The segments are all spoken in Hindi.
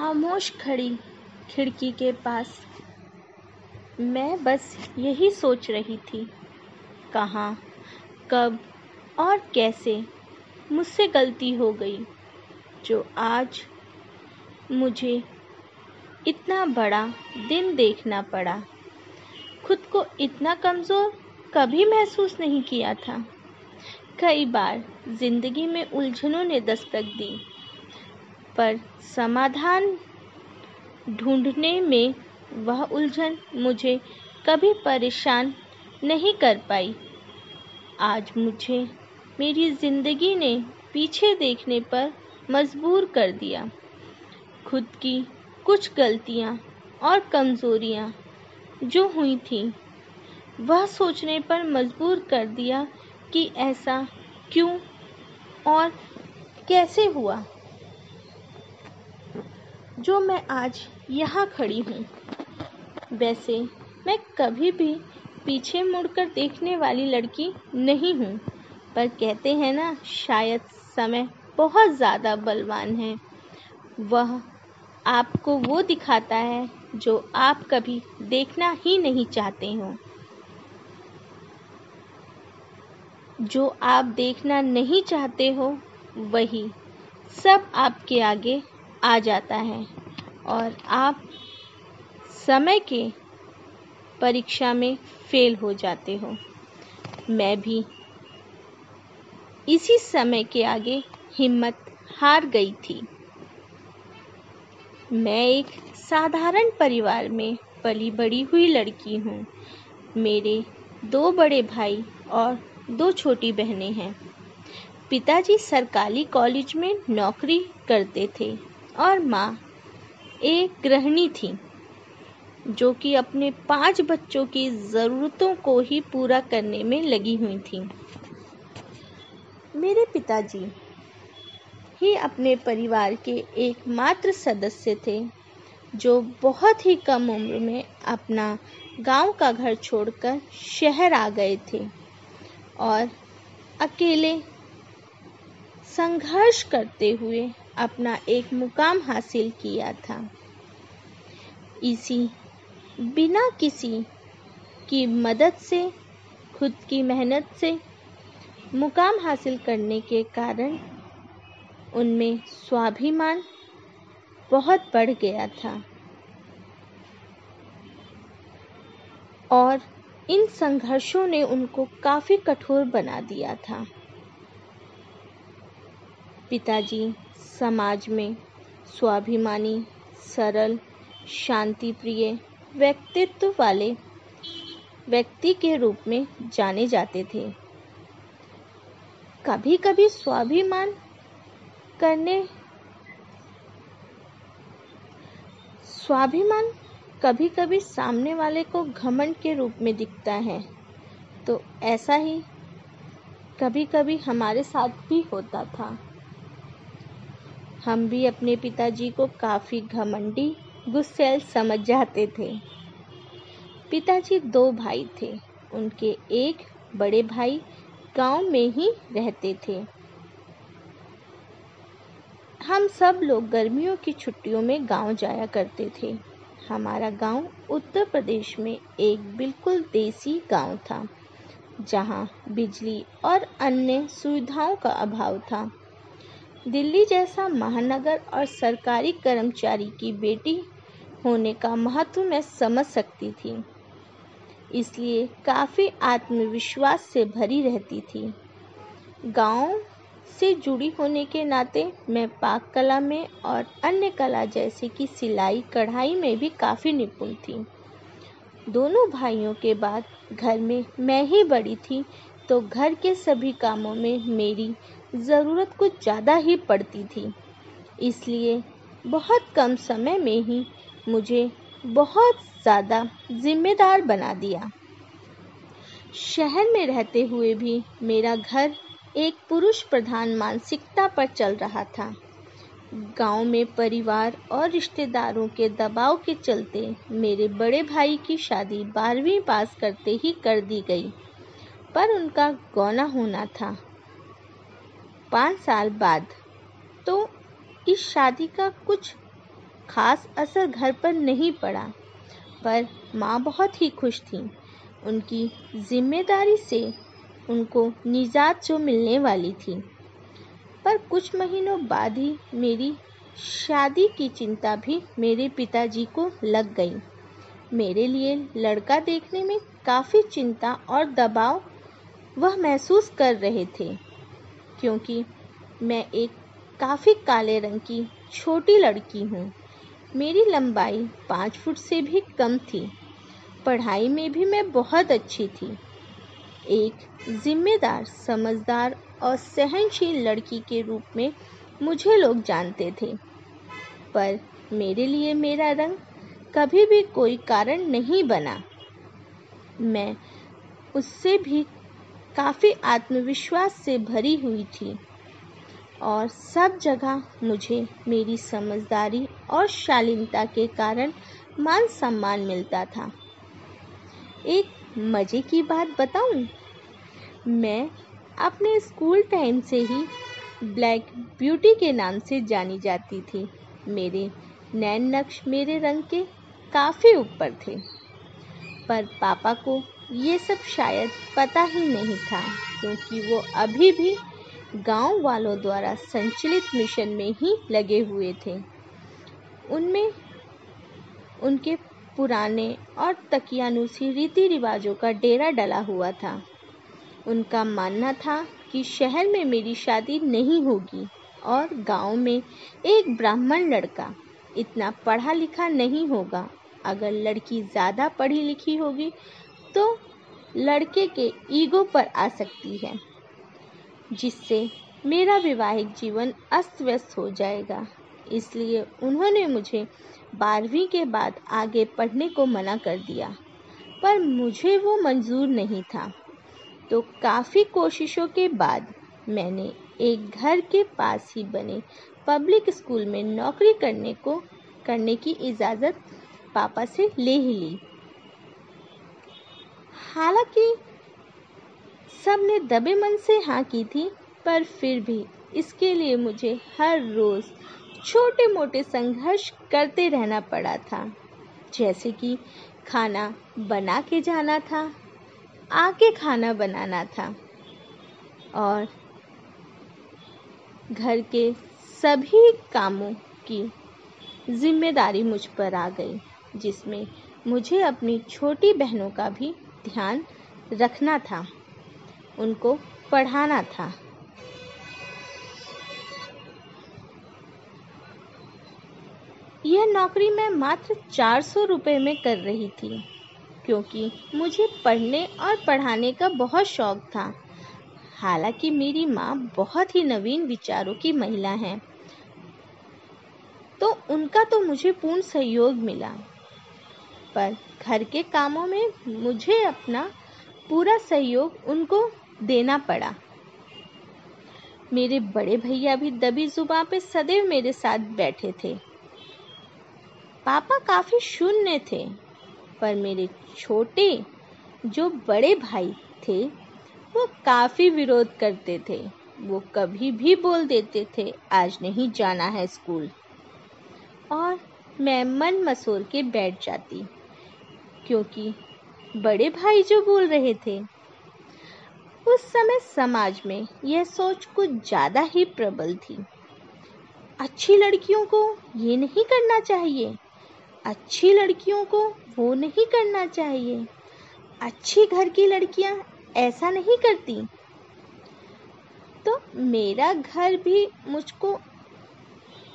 खामोश खड़ी खिड़की के पास। मैं बस यही सोच रही थी, कहाँ, कब और कैसे मुझसे गलती हो गई, जो आज मुझे इतना बड़ा दिन देखना पड़ा। खुद को इतना कमज़ोर कभी महसूस नहीं किया था। कई बार ज़िंदगी में उलझनों ने दस्तक दी। पर समाधान ढूँढने में वह उलझन मुझे कभी परेशान नहीं कर पाई। आज मुझे मेरी ज़िंदगी ने पीछे देखने पर मजबूर कर दिया। खुद की कुछ गलतियाँ और कमज़ोरियाँ जो हुई थी, वह सोचने पर मजबूर कर दिया कि ऐसा क्यों और कैसे हुआ। जो मैं आज यहाँ खड़ी हूँ। वैसे मैं कभी भी पीछे मुड़कर देखने वाली लड़की नहीं हूँ, पर कहते हैं ना, शायद समय बहुत ज़्यादा बलवान है। वह आपको वो दिखाता है जो आप कभी देखना ही नहीं चाहते हो। जो आप देखना नहीं चाहते हो, वही सब आपके आगे आ जाता है। और आप समय के परीक्षा में फेल हो जाते हो। मैं भी इसी समय के आगे हिम्मत हार गई थी। मैं एक साधारण परिवार में पली बड़ी हुई लड़की हूँ। मेरे दो बड़े भाई और दो छोटी बहनें हैं। पिताजी सरकारी कॉलेज में नौकरी करते थे। और माँ एक गृहिणी थी, जो कि अपने पाँच बच्चों की ज़रूरतों को ही पूरा करने में लगी हुई थी। मेरे पिताजी ही अपने परिवार के एकमात्र सदस्य थे, जो बहुत ही कम उम्र में अपना गाँव का घर छोड़कर शहर आ गए थे और अकेले संघर्ष करते हुए अपना एक मुकाम हासिल किया था। इसी बिना किसी की मदद से, खुद की मेहनत से मुकाम हासिल करने के कारण उनमें स्वाभिमान बहुत बढ़ गया था। और इन संघर्षों ने उनको काफ़ी कठोर बना दिया था। पिताजी, समाज में स्वाभिमानी, सरल शांति प्रिय व्यक्तित्व वाले व्यक्ति के रूप में जाने जाते थे। कभी कभी स्वाभिमान करने स्वाभिमान कभी कभी सामने वाले को घमंड के रूप में दिखता है। तो ऐसा ही कभी कभी हमारे साथ भी होता था। हम भी अपने पिताजी को काफ़ी घमंडी, गुस्सेल समझ जाते थे। पिताजी दो भाई थे। उनके एक बड़े भाई गाँव में ही रहते थे। हम सब लोग गर्मियों की छुट्टियों में गाँव जाया करते थे। हमारा गाँव उत्तर प्रदेश में एक बिल्कुल देसी गाँव था, जहाँ बिजली और अन्य सुविधाओं का अभाव था। दिल्ली जैसा महानगर और सरकारी कर्मचारी की बेटी होने का महत्व मैं समझ सकती थी। इसलिए काफ़ी आत्मविश्वास से भरी रहती थी। गाँव से जुड़ी होने के नाते मैं पाक कला में और अन्य कला जैसे कि सिलाई, कढ़ाई में भी काफ़ी निपुण थी। दोनों भाइयों के बाद घर में मैं ही बड़ी थी तो घर के सभी कामों में मेरी ज़रूरत कुछ ज़्यादा ही पड़ती थी। इसलिए बहुत कम समय में ही मुझे बहुत ज़्यादा जिम्मेदार बना दिया। शहर में रहते हुए भी मेरा घर एक पुरुष प्रधान मानसिकता पर चल रहा था। गाँव में परिवार और रिश्तेदारों के दबाव के चलते मेरे बड़े भाई की शादी बारहवीं पास करते ही कर दी गई, पर उनका गौना होना था। पाँच साल बाद। तो इस शादी का कुछ खास असर घर पर नहीं पड़ा, पर माँ बहुत ही खुश थी। उनकी ज़िम्मेदारी से उनको निजात जो मिलने वाली थी। पर कुछ महीनों बाद ही मेरी शादी की चिंता भी मेरे पिताजी को लग गई। मेरे लिए लड़का देखने में काफ़ी चिंता और दबाव वह महसूस कर रहे थे। क्योंकि मैं एक काफ़ी काले रंग की छोटी लड़की हूँ। मेरी लंबाई पाँच फुट से भी कम थी। पढ़ाई में भी मैं बहुत अच्छी थी। एक जिम्मेदार, समझदार और सहनशील लड़की के रूप में मुझे लोग जानते थे। पर मेरे लिए मेरा रंग कभी भी कोई कारण नहीं बना। मैं उससे भी काफ़ी आत्मविश्वास से भरी हुई थी। और सब जगह मुझे मेरी समझदारी और शालीनता के कारण मान सम्मान मिलता था। एक मज़े की बात बताऊँ? मैं अपने स्कूल टाइम से ही ब्लैक ब्यूटी के नाम से जानी जाती थी। मेरे नैन नक्श मेरे रंग के काफ़ी ऊपर थे। पर पापा को ये सब शायद पता ही नहीं था, क्योंकि वो अभी भी गाँव वालों द्वारा संचालित मिशन में ही लगे हुए थे। उनमें उनके पुराने और तकियानुसी रीति रिवाजों का डेरा डला हुआ था। उनका मानना था कि शहर में मेरी शादी नहीं होगी और गाँव में एक ब्राह्मण लड़का इतना पढ़ा लिखा नहीं होगा। अगर लड़की ज़्यादा पढ़ी लिखी होगी तो लड़के के ईगो पर आ सकती है, जिससे मेरा वैवाहिक जीवन अस्त व्यस्त हो जाएगा। इसलिए उन्होंने मुझे बारहवीं के बाद आगे पढ़ने को मना कर दिया, पर मुझे वो मंजूर नहीं था। तो काफ़ी कोशिशों के बाद मैंने एक घर के पास ही बने पब्लिक स्कूल में नौकरी करने को, करने की इजाज़त पापा से ले ही ली। हालाँकि सबने दबे मन से हाँ की थी, पर फिर भी इसके लिए मुझे हर रोज़ छोटे मोटे संघर्ष करते रहना पड़ा था। जैसे कि खाना बना के जाना था, आके खाना बनाना था और घर के सभी कामों की ज़िम्मेदारी मुझ पर आ गई, जिसमें मुझे अपनी छोटी बहनों का भी ध्यान रखना था, उनको पढ़ाना था। यह नौकरी मैं मात्र चार सौ रुपये में कर रही थी, क्योंकि मुझे पढ़ने और पढ़ाने का बहुत शौक था। हालाँकि मेरी माँ बहुत ही नवीन विचारों की महिला हैं तो उनका तो मुझे पूर्ण सहयोग मिला। पर घर के कामों में मुझे अपना पूरा सहयोग उनको देना पड़ा। मेरे बड़े भैया भी दबी जुबा पे सदैव मेरे साथ बैठे थे। पापा काफ़ी शून्य थे, पर मेरे छोटे, जो बड़े भाई थे, वो काफ़ी विरोध करते थे। वो कभी भी बोल देते थे, आज नहीं जाना है स्कूल। और मैं मन मसोर के बैठ जाती। क्योंकि बड़े भाई जो बोल रहे थे। उस समय समाज में यह सोच कुछ ज़्यादा ही प्रबल थी। अच्छी लड़कियों को ये नहीं करना चाहिए। अच्छी लड़कियों को वो नहीं करना चाहिए। अच्छी घर की लड़कियाँ ऐसा नहीं करती। तो मेरा घर भी मुझको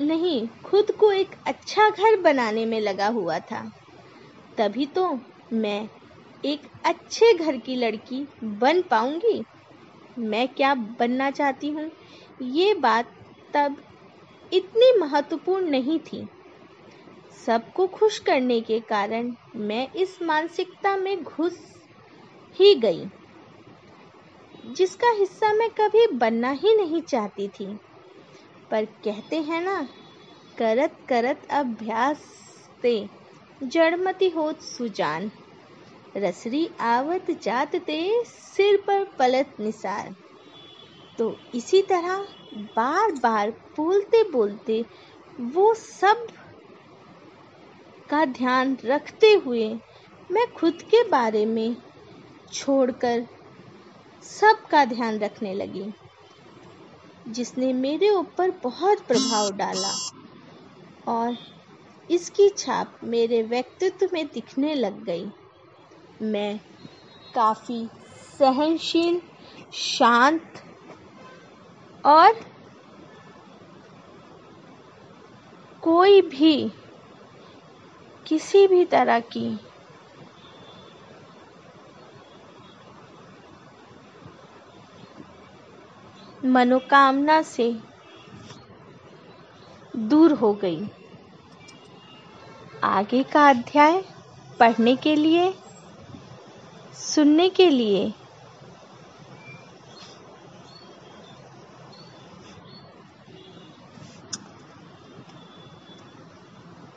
नहीं, खुद को एक अच्छा घर बनाने में लगा हुआ था। तभी तो मैं एक अच्छे घर की लड़की बन पाऊँगी। मैं क्या बनना चाहती हूँ? ये बात तब इतनी महत्वपूर्ण नहीं थी। सबको खुश करने के कारण मैं इस मानसिकता में घुस ही गई, जिसका हिस्सा मैं कभी बनना ही नहीं चाहती थी। पर कहते हैं ना, करत करत अभ्यास ते जड़मती होत सुजान। रसरी आवत जात ते सिर पर पलत निसार। तो इसी तरह बार बार बोलते बोलते वो सब का ध्यान रखते हुए मैं खुद के बारे में छोड़कर सब का ध्यान रखने लगी, जिसने मेरे ऊपर बहुत प्रभाव डाला और इसकी छाप मेरे व्यक्तित्व में दिखने लग गई। मैं काफ़ी सहनशील, शांत और कोई भी, किसी भी तरह की मनोकामना से दूर हो गई। आगे का अध्याय पढ़ने के लिए सुनने के लिए।